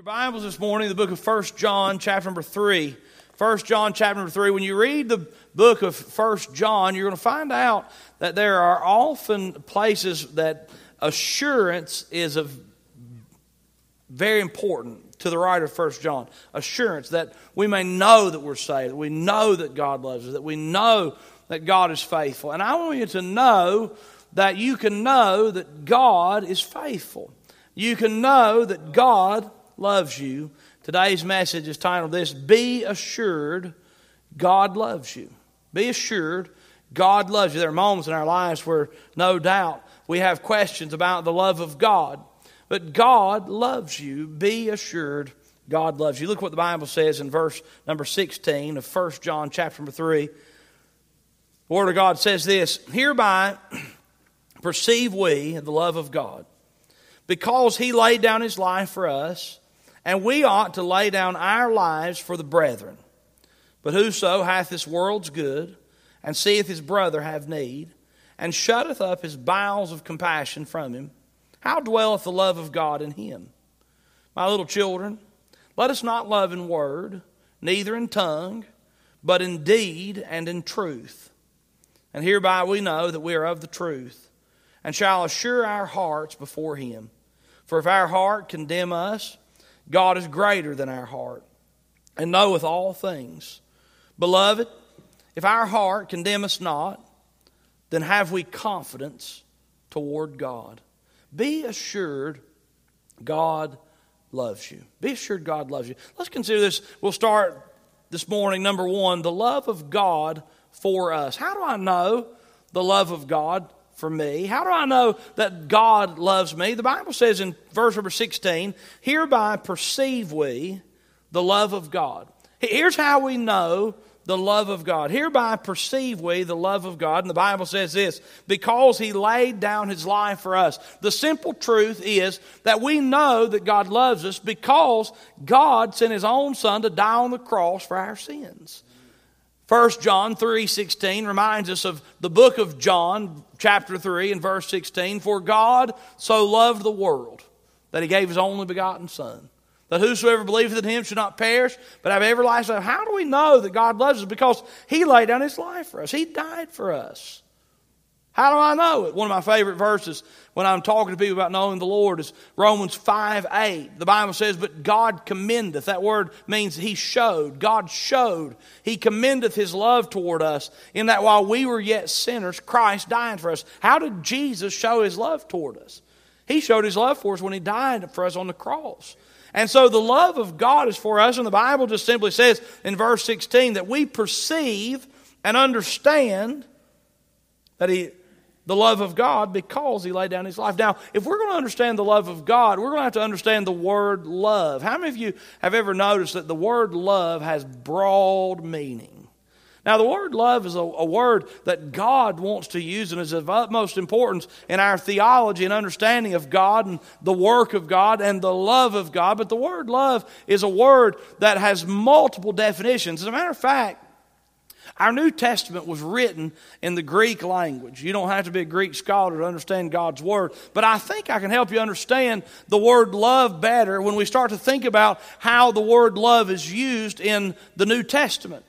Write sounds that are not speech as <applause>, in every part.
your Bibles this morning, the book of 1 John, chapter number 3. 1 John, chapter number 3. When you read the book of 1 John, you're going to find out that there are often places that assurance is of very important to the writer of 1 John. Assurance that we may know that we're saved, that we know that God loves us, that we know that God is faithful. And I want you to know that you can know that God is faithful. You can know that God loves you. Today's message is titled this Be Assured God Loves You. Be assured God loves you. There are moments in our lives where no doubt we have questions about the love of God, but God loves you. Be assured God loves you. Look what the Bible says in verse number 16 of 1 John chapter number 3. The Word of God says this Hereby perceive we the love of God, because He laid down His life for us and we ought to lay down our lives for the brethren. But whoso hath this world's good, and seeth his brother have need, and shutteth up his bowels of compassion from him, how dwelleth the love of God in him? My little children, let us not love in word, neither in tongue, but in deed and in truth. And hereby we know that we are of the truth, and shall assure our hearts before him. For if our heart condemn us, God is greater than our heart and knoweth all things. Beloved, if our heart condemn us not, then have we confidence toward God. Be assured God loves you. Be assured God loves you. Let's consider this. We'll start this morning, number one, the love of God for us. How do I know the love of God for me? How do I know that God loves me? The Bible says in verse number 16, hereby perceive we the love of God. Here's how we know the love of God. Hereby perceive we the love of God. And the Bible says this because He laid down His life for us. The simple truth is that we know that God loves us because God sent His own Son to die on the cross for our sins. 1 John 3:16 reminds us of the book of John chapter 3 and verse 16 for God so loved the world that he gave his only begotten son that whosoever believeth in him should not perish but have everlasting life. How do we know that God loves us? Because he laid down his life for us. He died for us. How do I know it? One of my favorite verses when I'm talking to people about knowing the Lord is Romans 5 8. The Bible says, But God commendeth. That word means He showed. God showed. He commendeth His love toward us in that while we were yet sinners, Christ died for us. How did Jesus show His love toward us? He showed His love for us when He died for us on the cross. And so the love of God is for us, and the Bible just simply says in verse 16 that we perceive and understand that He the love of God because he laid down his life. Now, if we're going to understand the love of God, we're going to have to understand the word love. How many of you have ever noticed that the word love has broad meaning? Now, the word love is a, a, word that God wants to use and is of utmost importance in our theology and understanding of God and the work of God and the love of God. But the word love is a word that has multiple definitions. As a matter of fact, our New Testament was written in the Greek language. You don't have to be a Greek scholar to understand God's Word, but I think I can help you understand the word love better when we start to think about how the word love is used in the New Testament.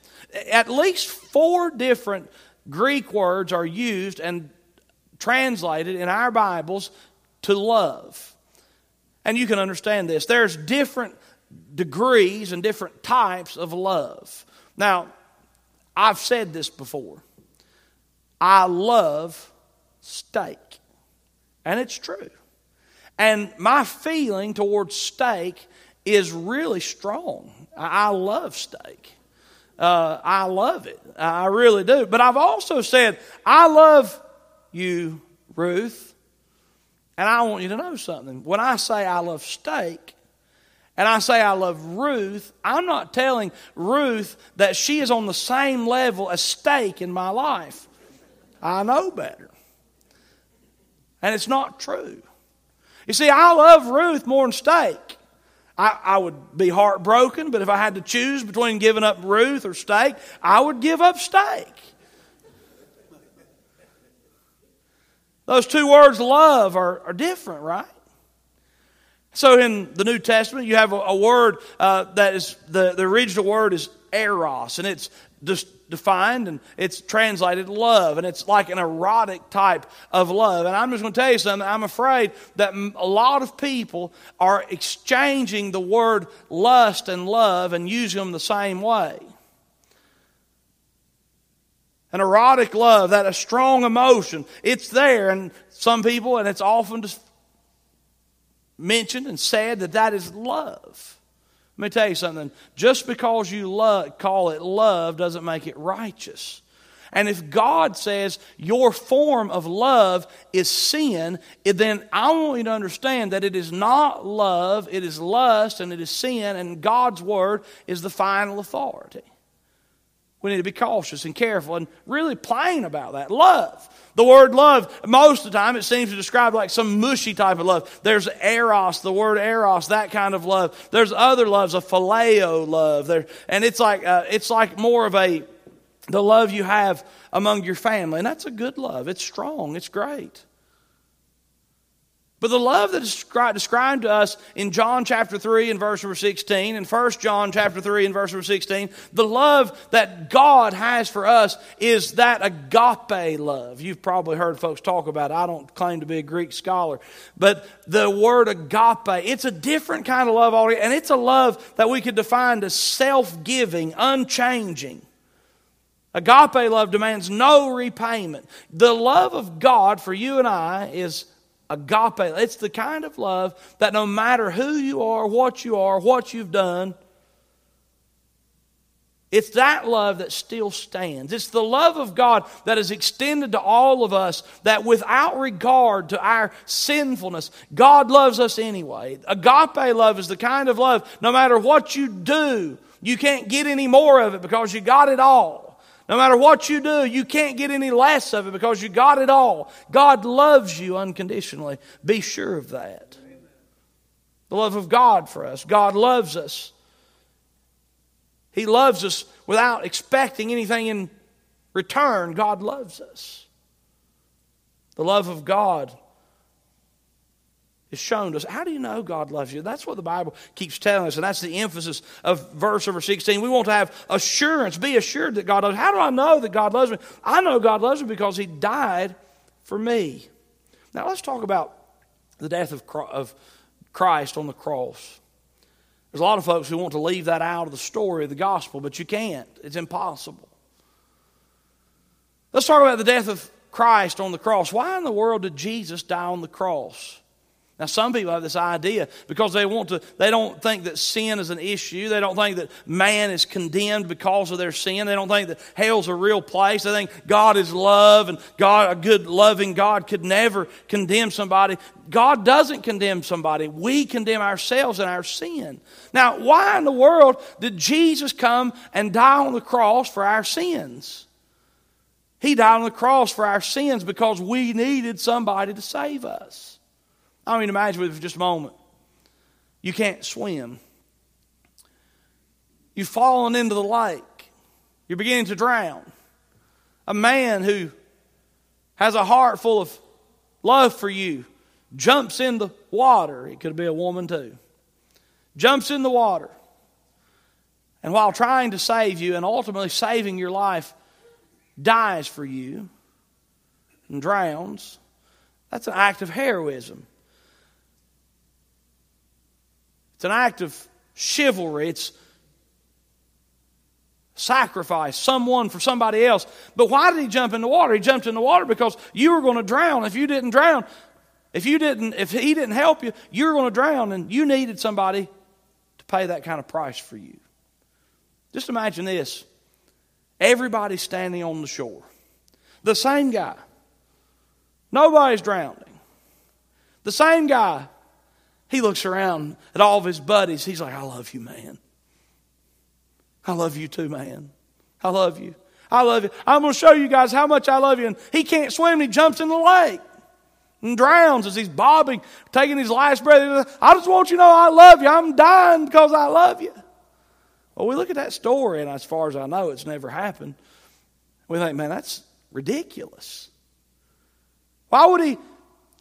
At least four different Greek words are used and translated in our Bibles to love. And you can understand this. There's different degrees and different types of love. Now, I've said this before. I love steak. And it's true. And my feeling towards steak is really strong. I love steak. Uh, I love it. I really do. But I've also said, I love you, Ruth. And I want you to know something. When I say I love steak, and I say I love Ruth, I'm not telling Ruth that she is on the same level as steak in my life. I know better. And it's not true. You see, I love Ruth more than steak. I, I, would be heartbroken, but if I had to choose between giving up Ruth or steak, I would give up steak. Those two words, love, are, are different, right? So in the New Testament, you have a, a word uh, that is the, the original word is eros, and it's just defined and it's translated love, and it's like an erotic type of love. And I'm just going to tell you something. I'm afraid that a lot of people are exchanging the word lust and love and using them the same way. An erotic love, that a strong emotion, it's there, and some people, and it's often just mentioned and said that that is love. Let me tell you something. Just because you love, call it love doesn't make it righteous. And if God says your form of love is sin, then I want you to understand that it is not love, it is lust, and it is sin, and God's word is the final authority. We need to be cautious and careful and really plain about that. Love. The word love, most of the time, it seems to describe like some mushy type of love. There's eros, the word eros, that kind of love. There's other loves, a phileo love. There, and it's like, uh, it's like more of a, the love you have among your family. And that's a good love. It's strong. It's great. But the love that is described to us in John chapter 3 and verse number 16, and 1 John chapter 3 and verse number 16, the love that God has for us is that agape love. You've probably heard folks talk about it. I don't claim to be a Greek scholar. But the word agape, it's a different kind of love already, and it's a love that we could define as self giving, unchanging. Agape love demands no repayment. The love of God for you and I is Agape. It's the kind of love that no matter who you are, what you are, what you've done, it's that love that still stands. It's the love of God that is extended to all of us that without regard to our sinfulness, God loves us anyway. Agape love is the kind of love, no matter what you do, you can't get any more of it because you got it all. No matter what you do, you can't get any less of it because you got it all. God loves you unconditionally. Be sure of that. The love of God for us. God loves us. He loves us without expecting anything in return. God loves us. The love of God is shown to us. How do you know God loves you? That's what the Bible keeps telling us, and that's the emphasis of verse number 16. We want to have assurance, be assured that God loves How do I know that God loves me? I know God loves me because He died for me. Now let's talk about the death of Christ on the cross. There's a lot of folks who want to leave that out of the story of the gospel, but you can't. It's impossible. Let's talk about the death of Christ on the cross. Why in the world did Jesus die on the cross? Now, some people have this idea because they want to, they don't think that sin is an issue. They don't think that man is condemned because of their sin. They don't think that hell's a real place. They think God is love and God, a good loving God could never condemn somebody. God doesn't condemn somebody. We condemn ourselves and our sin. Now, why in the world did Jesus come and die on the cross for our sins? He died on the cross for our sins because we needed somebody to save us. I mean, imagine for just a moment. You can't swim. You've fallen into the lake. You're beginning to drown. A man who has a heart full of love for you jumps in the water. It could be a woman too. Jumps in the water. And while trying to save you and ultimately saving your life, dies for you and drowns. That's an act of heroism. It's an act of chivalry. It's sacrifice, someone for somebody else. But why did he jump in the water? He jumped in the water because you were going to drown. If you didn't drown, if you didn't, if he didn't help you, you were going to drown, and you needed somebody to pay that kind of price for you. Just imagine this: everybody standing on the shore, the same guy. Nobody's drowning. The same guy he looks around at all of his buddies. He's like, I love you, man. I love you too, man. I love you. I love you. I'm going to show you guys how much I love you. And he can't swim. He jumps in the lake and drowns as he's bobbing, taking his last breath. I just want you to know I love you. I'm dying because I love you. Well, we look at that story, and as far as I know, it's never happened. We think, man, that's ridiculous. Why would he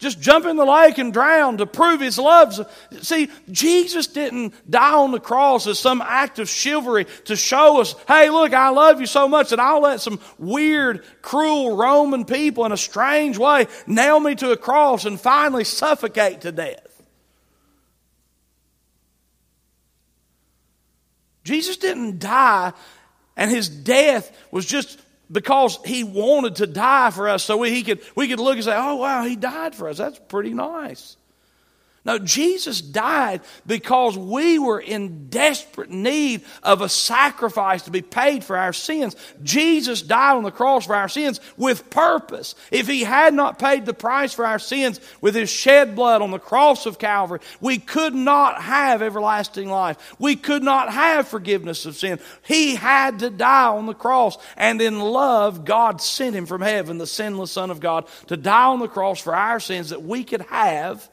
just jump in the lake and drown to prove his love. See, Jesus didn't die on the cross as some act of chivalry to show us, hey, look, I love you so much that I'll let some weird, cruel Roman people in a strange way nail me to a cross and finally suffocate to death. Jesus didn't die, and his death was just because he wanted to die for us so we, he could, we could look and say, oh, wow, he died for us. That's pretty nice. No, Jesus died because we were in desperate need of a sacrifice to be paid for our sins. Jesus died on the cross for our sins with purpose. If he had not paid the price for our sins with his shed blood on the cross of Calvary, we could not have everlasting life. We could not have forgiveness of sin. He had to die on the cross. And in love, God sent him from heaven, the sinless Son of God, to die on the cross for our sins that we could have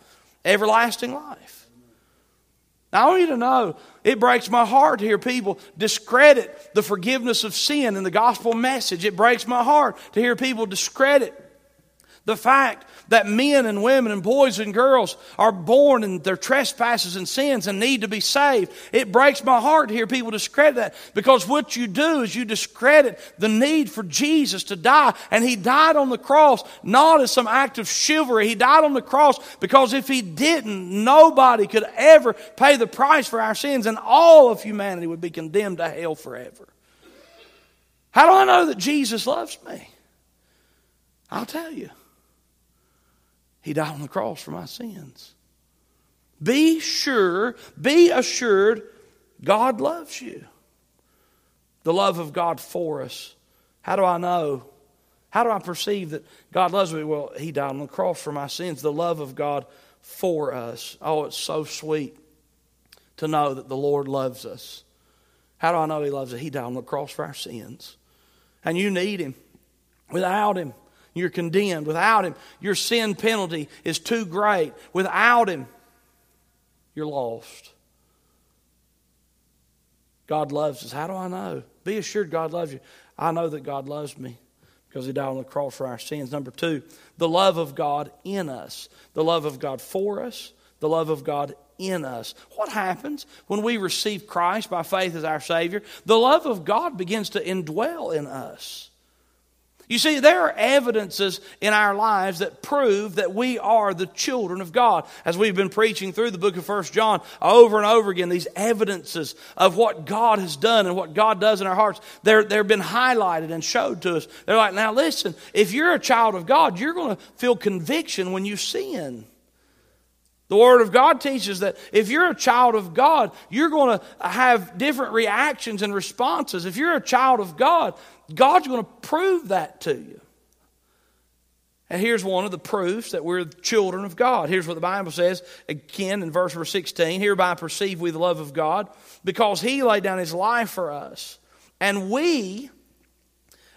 everlasting life. Now, I want you to know it breaks my heart to hear people discredit the forgiveness of sin in the gospel message. It breaks my heart to hear people discredit the fact that men and women and boys and girls are born in their trespasses and sins and need to be saved. It breaks my heart to hear people discredit that because what you do is you discredit the need for Jesus to die. And He died on the cross not as some act of chivalry. He died on the cross because if He didn't, nobody could ever pay the price for our sins and all of humanity would be condemned to hell forever. How do I know that Jesus loves me? I'll tell you. He died on the cross for my sins. Be sure, be assured, God loves you. The love of God for us. How do I know? How do I perceive that God loves me? Well, He died on the cross for my sins. The love of God for us. Oh, it's so sweet to know that the Lord loves us. How do I know He loves us? He died on the cross for our sins. And you need Him. Without Him, you're condemned. Without Him, your sin penalty is too great. Without Him, you're lost. God loves us. How do I know? Be assured God loves you. I know that God loves me because He died on the cross for our sins. Number two, the love of God in us, the love of God for us, the love of God in us. What happens when we receive Christ by faith as our Savior? The love of God begins to indwell in us. You see, there are evidences in our lives that prove that we are the children of God. As we've been preaching through the book of First John over and over again, these evidences of what God has done and what God does in our hearts, they're, they've been highlighted and showed to us. They're like, now listen, if you're a child of God, you're going to feel conviction when you sin. The Word of God teaches that if you're a child of God, you're going to have different reactions and responses. If you're a child of God, God's going to prove that to you. And here's one of the proofs that we're children of God. Here's what the Bible says again in verse 16 Hereby perceive we the love of God, because He laid down His life for us. And we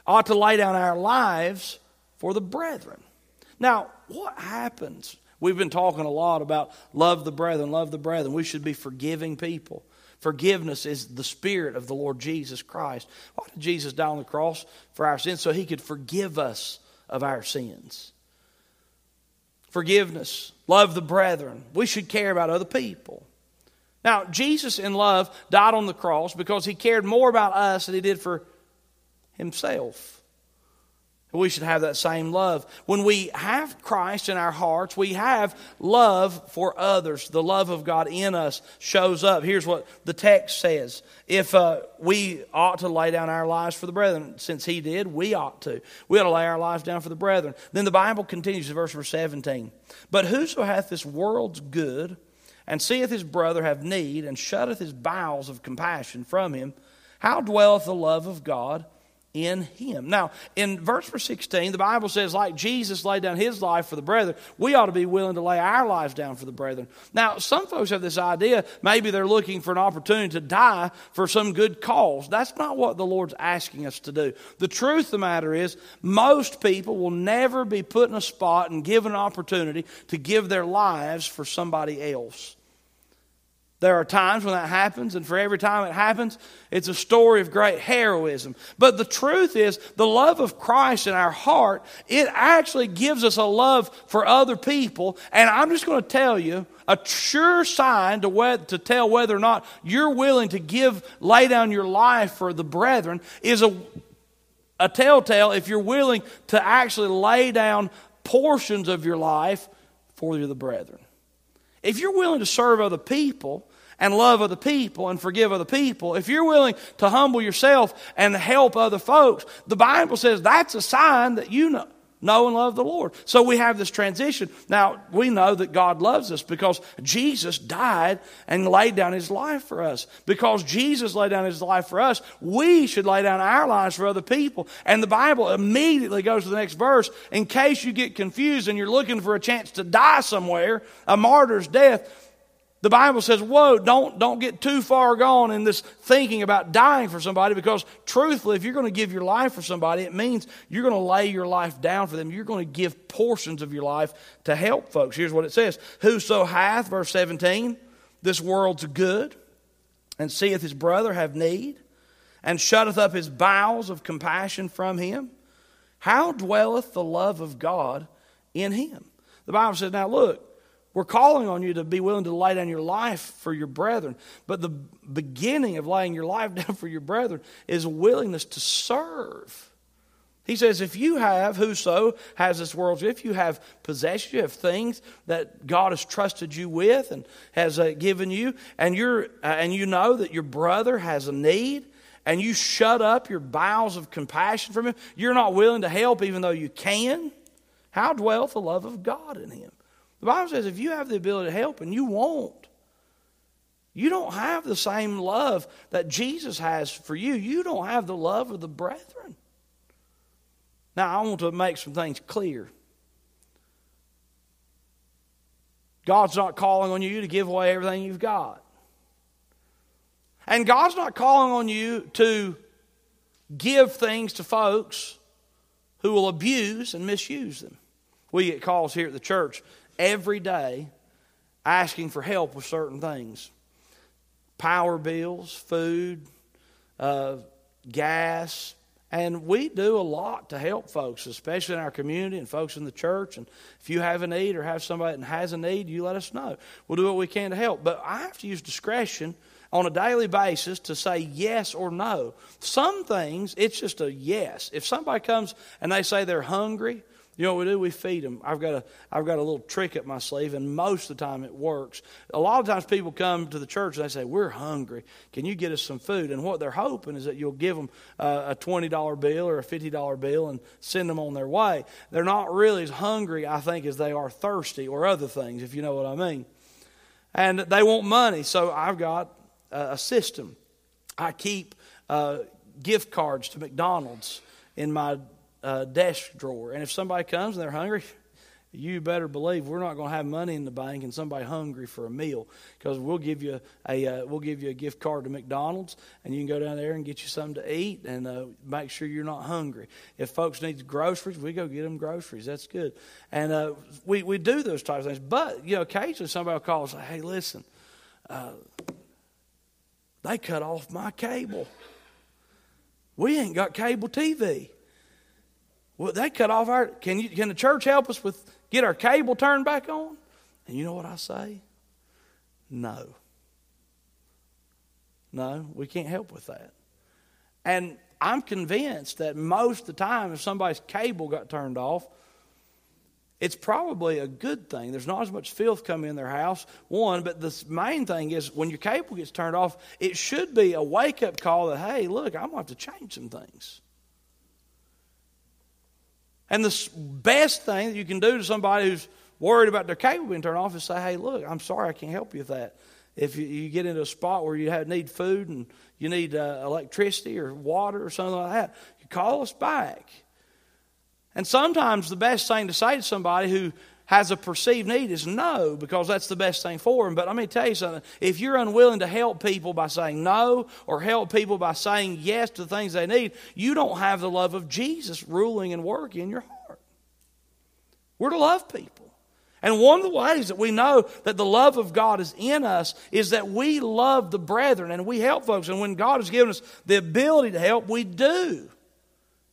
ought to lay down our lives for the brethren. Now, what happens? We've been talking a lot about love the brethren, love the brethren. We should be forgiving people. Forgiveness is the spirit of the Lord Jesus Christ. Why did Jesus die on the cross for our sins? So he could forgive us of our sins. Forgiveness, love the brethren. We should care about other people. Now, Jesus in love died on the cross because he cared more about us than he did for himself. We should have that same love. When we have Christ in our hearts, we have love for others. The love of God in us shows up. Here's what the text says If uh, we ought to lay down our lives for the brethren, since He did, we ought to. We ought to lay our lives down for the brethren. Then the Bible continues in verse 17 But whoso hath this world's good, and seeth his brother have need, and shutteth his bowels of compassion from him, how dwelleth the love of God? In him. Now, in verse 16, the Bible says, like Jesus laid down his life for the brethren, we ought to be willing to lay our lives down for the brethren. Now, some folks have this idea, maybe they're looking for an opportunity to die for some good cause. That's not what the Lord's asking us to do. The truth of the matter is, most people will never be put in a spot and given an opportunity to give their lives for somebody else. There are times when that happens, and for every time it happens, it's a story of great heroism. But the truth is, the love of Christ in our heart, it actually gives us a love for other people. And I'm just going to tell you, a sure sign to, whether, to tell whether or not you're willing to give, lay down your life for the brethren is a, a telltale if you're willing to actually lay down portions of your life for the brethren. If you're willing to serve other people, and love other people and forgive other people, if you're willing to humble yourself and help other folks, the Bible says that's a sign that you know know and love the Lord. So we have this transition. Now, we know that God loves us because Jesus died and laid down his life for us. Because Jesus laid down his life for us, we should lay down our lives for other people. And the Bible immediately goes to the next verse in case you get confused and you're looking for a chance to die somewhere, a martyr's death. The Bible says, whoa, don't, don't get too far gone in this thinking about dying for somebody because truthfully, if you're going to give your life for somebody, it means you're going to lay your life down for them. You're going to give portions of your life to help folks. Here's what it says Whoso hath, verse 17, this world's good, and seeth his brother have need, and shutteth up his bowels of compassion from him, how dwelleth the love of God in him? The Bible says, now look, we're calling on you to be willing to lay down your life for your brethren. But the beginning of laying your life <laughs> down for your brethren is willingness to serve. He says, if you have, whoso has this world, if you have possessions, you have things that God has trusted you with and has uh, given you, and, you're, uh, and you know that your brother has a need, and you shut up your bowels of compassion from him, you're not willing to help even though you can, how dwelleth the love of God in him? The Bible says if you have the ability to help and you won't, you don't have the same love that Jesus has for you. You don't have the love of the brethren. Now, I want to make some things clear. God's not calling on you to give away everything you've got. And God's not calling on you to give things to folks who will abuse and misuse them. We get calls here at the church every day asking for help with certain things power bills, food, uh, gas. And we do a lot to help folks, especially in our community and folks in the church. And if you have a need or have somebody that has a need, you let us know. We'll do what we can to help. But I have to use discretion on a daily basis to say yes or no. Some things, it's just a yes. If somebody comes and they say they're hungry you know what we do? We feed them. I've got a, I've got a little trick up my sleeve, and most of the time it works. A lot of times people come to the church and they say, We're hungry. Can you get us some food? And what they're hoping is that you'll give them uh, a $20 bill or a $50 bill and send them on their way. They're not really as hungry, I think, as they are thirsty or other things, if you know what I mean. And they want money, so I've got a system. I keep uh, gift cards to McDonald's in my uh, desk drawer. And if somebody comes and they're hungry, you better believe we're not going to have money in the bank and somebody hungry for a meal because we'll give you a uh, we'll give you a gift card to McDonald's and you can go down there and get you something to eat and uh, make sure you're not hungry. If folks need groceries, we go get them groceries. That's good, and uh, we we do those types of things. But you know, occasionally somebody will call and say, "Hey, listen, uh, they cut off my cable. We ain't got cable TV." Well, they cut off our. Can you? Can the church help us with get our cable turned back on? And you know what I say? No. No, we can't help with that. And I'm convinced that most of the time, if somebody's cable got turned off, it's probably a good thing. There's not as much filth coming in their house, one, but the main thing is when your cable gets turned off, it should be a wake up call that, hey, look, I'm going to have to change some things. And the best thing that you can do to somebody who's worried about their cable being turned off is say, hey, look, I'm sorry, I can't help you with that. If you, you get into a spot where you have, need food and you need uh, electricity or water or something like that, you call us back. And sometimes the best thing to say to somebody who has a perceived need is no, because that's the best thing for them. But let me tell you something. If you're unwilling to help people by saying no or help people by saying yes to the things they need, you don't have the love of Jesus ruling and working in your heart. We're to love people. And one of the ways that we know that the love of God is in us is that we love the brethren and we help folks. And when God has given us the ability to help, we do.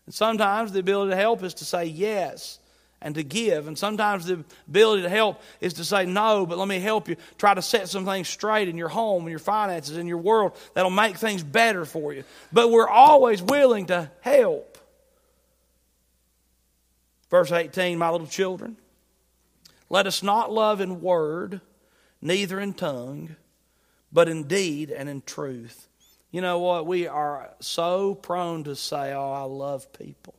And sometimes the ability to help is to say yes and to give. And sometimes the ability to help is to say no, but let me help you try to set some things straight in your home and your finances and your world that'll make things better for you. But we're always willing to help. Verse 18, my little children. Let us not love in word, neither in tongue, but in deed and in truth. You know what? We are so prone to say, Oh, I love people.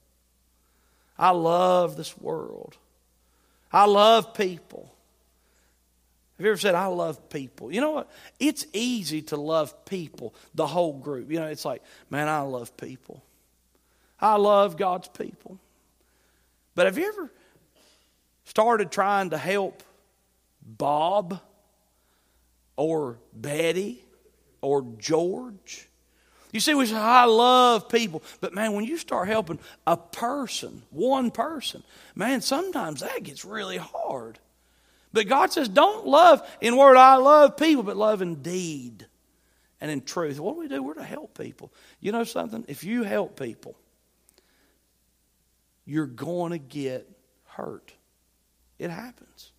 I love this world. I love people. Have you ever said, I love people? You know what? It's easy to love people, the whole group. You know, it's like, man, I love people. I love God's people. But have you ever started trying to help Bob or Betty or George. You see, we say, I love people. But man, when you start helping a person, one person, man, sometimes that gets really hard. But God says, don't love in word, I love people, but love in deed and in truth. What do we do? We're to help people. You know something? If you help people, you're going to get hurt. It happens.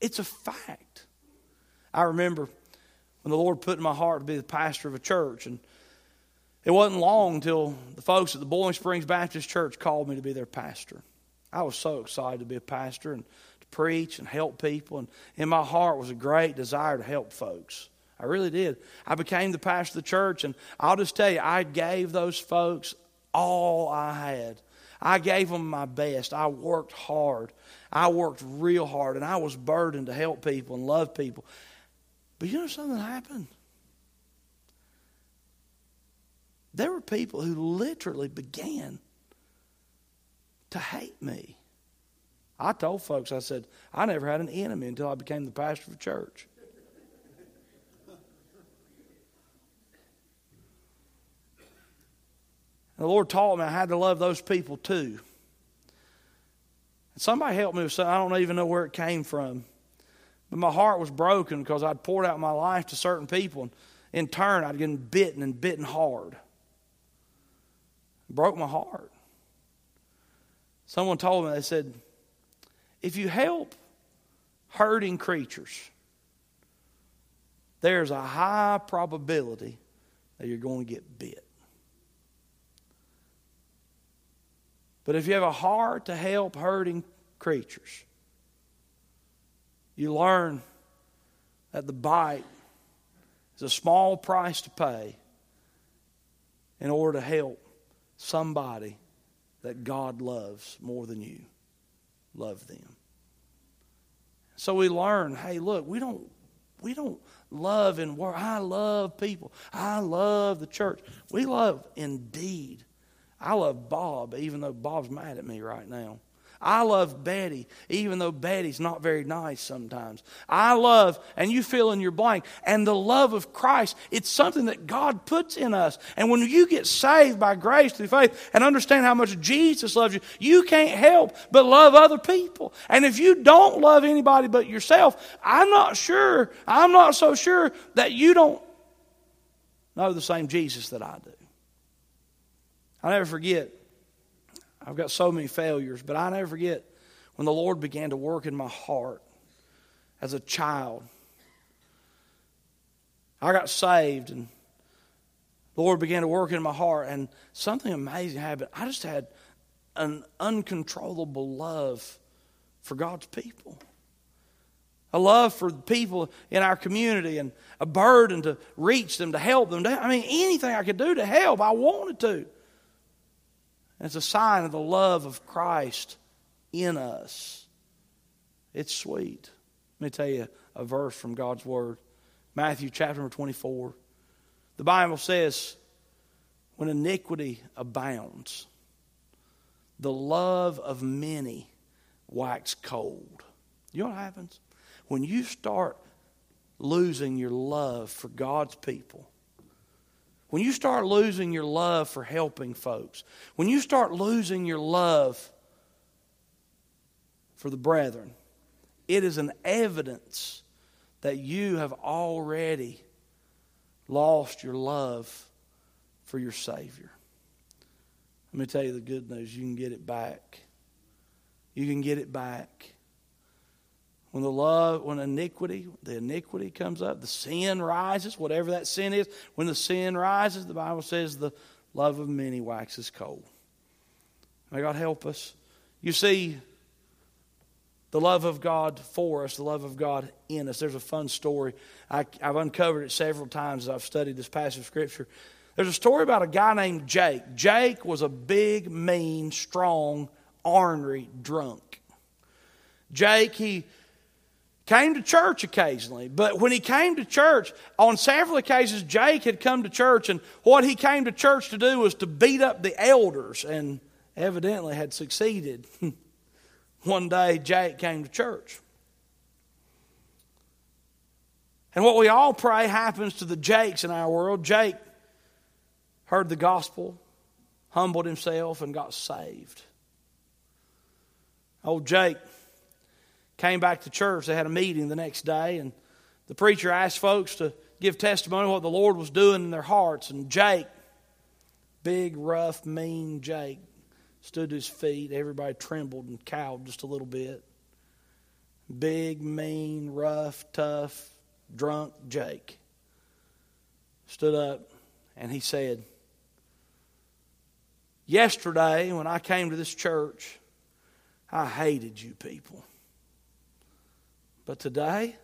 It's a fact. I remember when the Lord put in my heart to be the pastor of a church, and it wasn't long until the folks at the Boiling Springs Baptist Church called me to be their pastor. I was so excited to be a pastor and to preach and help people, and in my heart was a great desire to help folks. I really did. I became the pastor of the church, and I'll just tell you, I gave those folks all I had. I gave them my best. I worked hard. I worked real hard and I was burdened to help people and love people. But you know something happened? There were people who literally began to hate me. I told folks, I said, I never had an enemy until I became the pastor of a church. And the Lord taught me I had to love those people too. And Somebody helped me with something. I don't even know where it came from. But my heart was broken because I'd poured out my life to certain people. And in turn, I'd gotten bitten and bitten hard. Broke my heart. Someone told me, they said, if you help hurting creatures, there's a high probability that you're going to get bit. But if you have a heart to help hurting creatures, you learn that the bite is a small price to pay in order to help somebody that God loves more than you love them. So we learn, hey, look, we don't we don't love in word. I love people. I love the church. We love indeed I love Bob, even though Bob's mad at me right now. I love Betty, even though Betty's not very nice sometimes. I love, and you fill in your blank, and the love of Christ, it's something that God puts in us. And when you get saved by grace through faith and understand how much Jesus loves you, you can't help but love other people. And if you don't love anybody but yourself, I'm not sure, I'm not so sure that you don't know the same Jesus that I do. I'll never forget, I've got so many failures, but I never forget when the Lord began to work in my heart as a child. I got saved and the Lord began to work in my heart, and something amazing happened. I just had an uncontrollable love for God's people. A love for the people in our community and a burden to reach them, to help them. I mean, anything I could do to help, I wanted to. It's a sign of the love of Christ in us. It's sweet. Let me tell you a verse from God's Word Matthew chapter number 24. The Bible says, When iniquity abounds, the love of many wax cold. You know what happens? When you start losing your love for God's people, when you start losing your love for helping folks, when you start losing your love for the brethren, it is an evidence that you have already lost your love for your Savior. Let me tell you the good news you can get it back. You can get it back. When the love, when iniquity, the iniquity comes up, the sin rises, whatever that sin is, when the sin rises, the Bible says the love of many waxes cold. May God help us. You see, the love of God for us, the love of God in us. There's a fun story. I, have uncovered it several times as I've studied this passage of Scripture. There's a story about a guy named Jake. Jake was a big, mean, strong, ornery drunk. Jake, he came to church occasionally, but when he came to church, on several occasions, Jake had come to church, and what he came to church to do was to beat up the elders, and evidently had succeeded. <laughs> One day, Jake came to church. And what we all pray happens to the Jakes in our world. Jake heard the gospel, humbled himself, and got saved. Old Jake came back to church. They had a meeting the next day, and the preacher asked folks to give testimony of what the Lord was doing in their hearts. And Jake, big, rough, mean Jake, stood to his feet. Everybody trembled and cowed just a little bit. Big, mean, rough, tough, drunk Jake stood up and he said, Yesterday, when I came to this church, I hated you people. But today,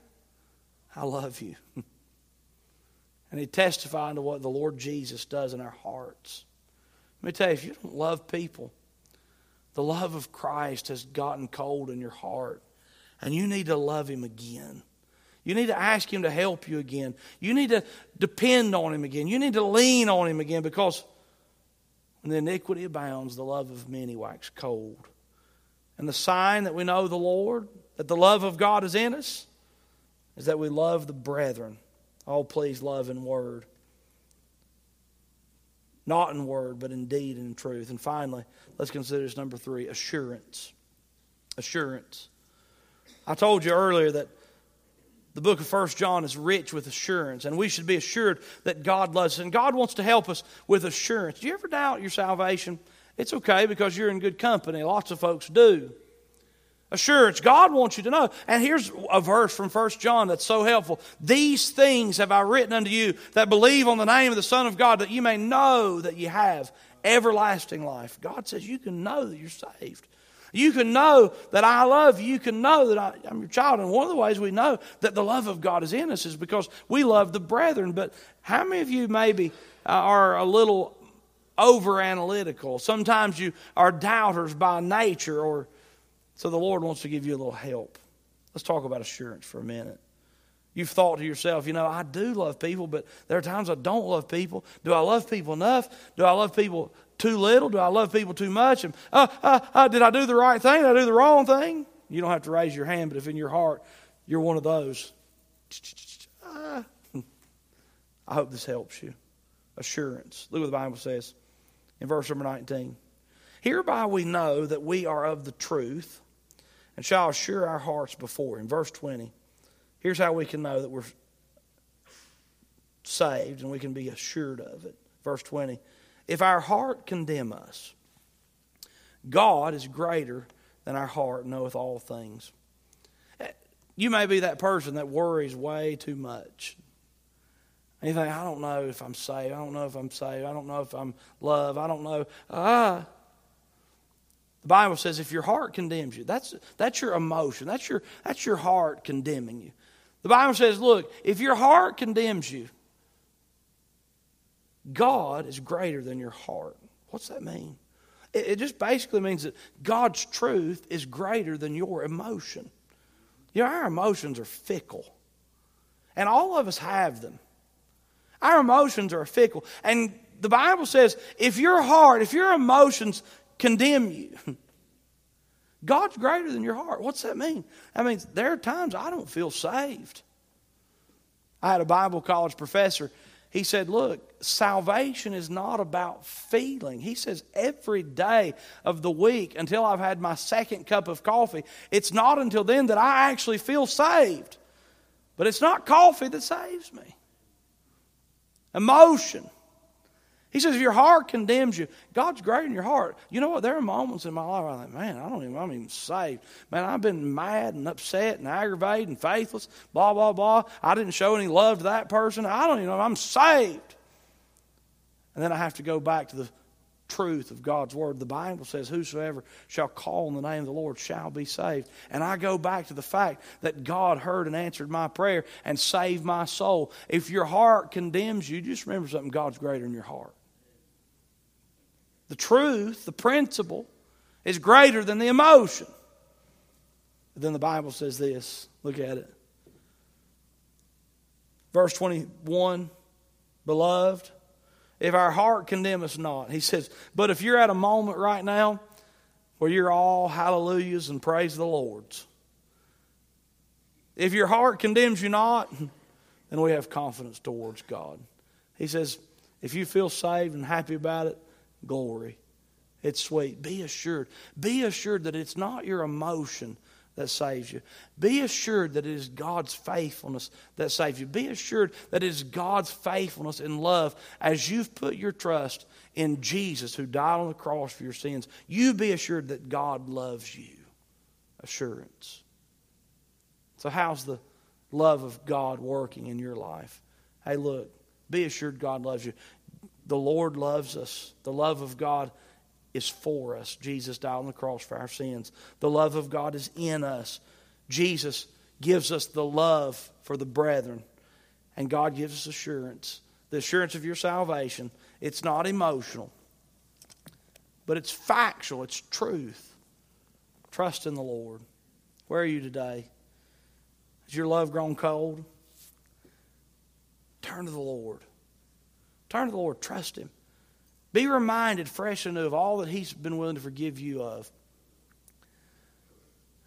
I love you. <laughs> and he testified to what the Lord Jesus does in our hearts. Let me tell you, if you don't love people, the love of Christ has gotten cold in your heart, and you need to love Him again. You need to ask Him to help you again. You need to depend on Him again. You need to lean on Him again because when the iniquity abounds, the love of many wax cold. And the sign that we know the Lord, that the love of God is in us, is that we love the brethren. Oh, please love in word. Not in word, but in deed and in truth. And finally, let's consider this number three assurance. Assurance. I told you earlier that the book of First John is rich with assurance, and we should be assured that God loves us. And God wants to help us with assurance. Do you ever doubt your salvation? It's okay because you're in good company. Lots of folks do assurance. God wants you to know. And here's a verse from First John that's so helpful. These things have I written unto you that believe on the name of the Son of God, that you may know that you have everlasting life. God says you can know that you're saved. You can know that I love you. You can know that I, am your child. And one of the ways we know that the love of God is in us is because we love the brethren. But how many of you maybe uh, are a little over analytical? Sometimes you are doubters by nature or so the Lord wants to give you a little help. Let's talk about assurance for a minute. You've thought to yourself, you know, I do love people, but there are times I don't love people. Do I love people enough? Do I love people too little? Do I love people too much? And, uh, uh, uh, did I do the right thing? Did I do the wrong thing? You don't have to raise your hand, but if in your heart you're one of those, <laughs> I hope this helps you. Assurance. Look what the Bible says in verse number 19. Hereby we know that we are of the truth and shall assure our hearts before him. Verse 20. Here's how we can know that we're saved and we can be assured of it. Verse 20. If our heart condemn us, God is greater than our heart knoweth all things. You may be that person that worries way too much. And you think, I don't know if I'm saved. I don't know if I'm saved. I don't know if I'm loved. I don't know. Ah, the Bible says if your heart condemns you, that's, that's your emotion. That's your, that's your heart condemning you. The Bible says, look, if your heart condemns you, God is greater than your heart. What's that mean? It, it just basically means that God's truth is greater than your emotion. You know, our emotions are fickle, and all of us have them. Our emotions are fickle. And the Bible says if your heart, if your emotions condemn you. <laughs> God's greater than your heart. What's that mean? I mean, there are times I don't feel saved. I had a Bible college professor. he said, Look, salvation is not about feeling. He says, every day of the week until I've had my second cup of coffee, it's not until then that I actually feel saved. But it's not coffee that saves me. Emotion. He says, if your heart condemns you, God's great in your heart. You know what? There are moments in my life I'm like, man, I don't even, I'm even saved. Man, I've been mad and upset and aggravated and faithless, blah, blah, blah. I didn't show any love to that person. I don't even know I'm saved. And then I have to go back to the truth of God's word. The Bible says, Whosoever shall call on the name of the Lord shall be saved. And I go back to the fact that God heard and answered my prayer and saved my soul. If your heart condemns you, just remember something God's greater in your heart. The truth, the principle, is greater than the emotion. But then the Bible says this look at it. Verse 21 Beloved, if our heart condemn us not, he says, but if you're at a moment right now where you're all hallelujahs and praise the Lord's, if your heart condemns you not, then we have confidence towards God. He says, if you feel saved and happy about it, glory. It's sweet. Be assured. Be assured that it's not your emotion that saves you. Be assured that it is God's faithfulness that saves you. Be assured that it is God's faithfulness and love as you've put your trust in Jesus who died on the cross for your sins. You be assured that God loves you. Assurance. So, how's the love of God working in your life? Hey, look, be assured God loves you. The Lord loves us. The love of God is for us. Jesus died on the cross for our sins. The love of God is in us. Jesus gives us the love for the brethren. And God gives us assurance. The assurance of your salvation. It's not emotional, but it's factual, it's truth. Trust in the Lord. Where are you today? Has your love grown cold? Turn to the Lord. Turn to the Lord. Trust Him. Be reminded fresh and new of all that He's been willing to forgive you of.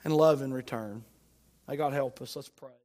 And love in return. May God help us. Let's pray.